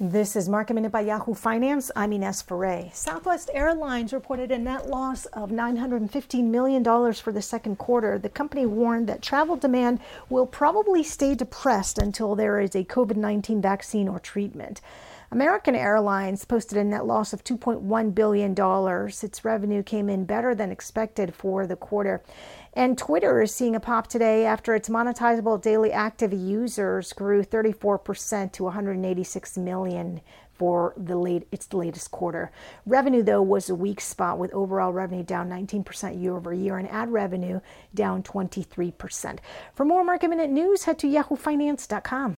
This is Market Minute by Yahoo Finance. I'm Ines Ferre. Southwest Airlines reported a net loss of $915 million for the second quarter. The company warned that travel demand will probably stay depressed until there is a COVID 19 vaccine or treatment. American Airlines posted a net loss of $2.1 billion. Its revenue came in better than expected for the quarter. And Twitter is seeing a pop today after its monetizable daily active users grew 34% to 186 million for the late its latest quarter. Revenue though was a weak spot with overall revenue down 19% year over year and ad revenue down 23%. For more market minute news, head to yahoofinance.com.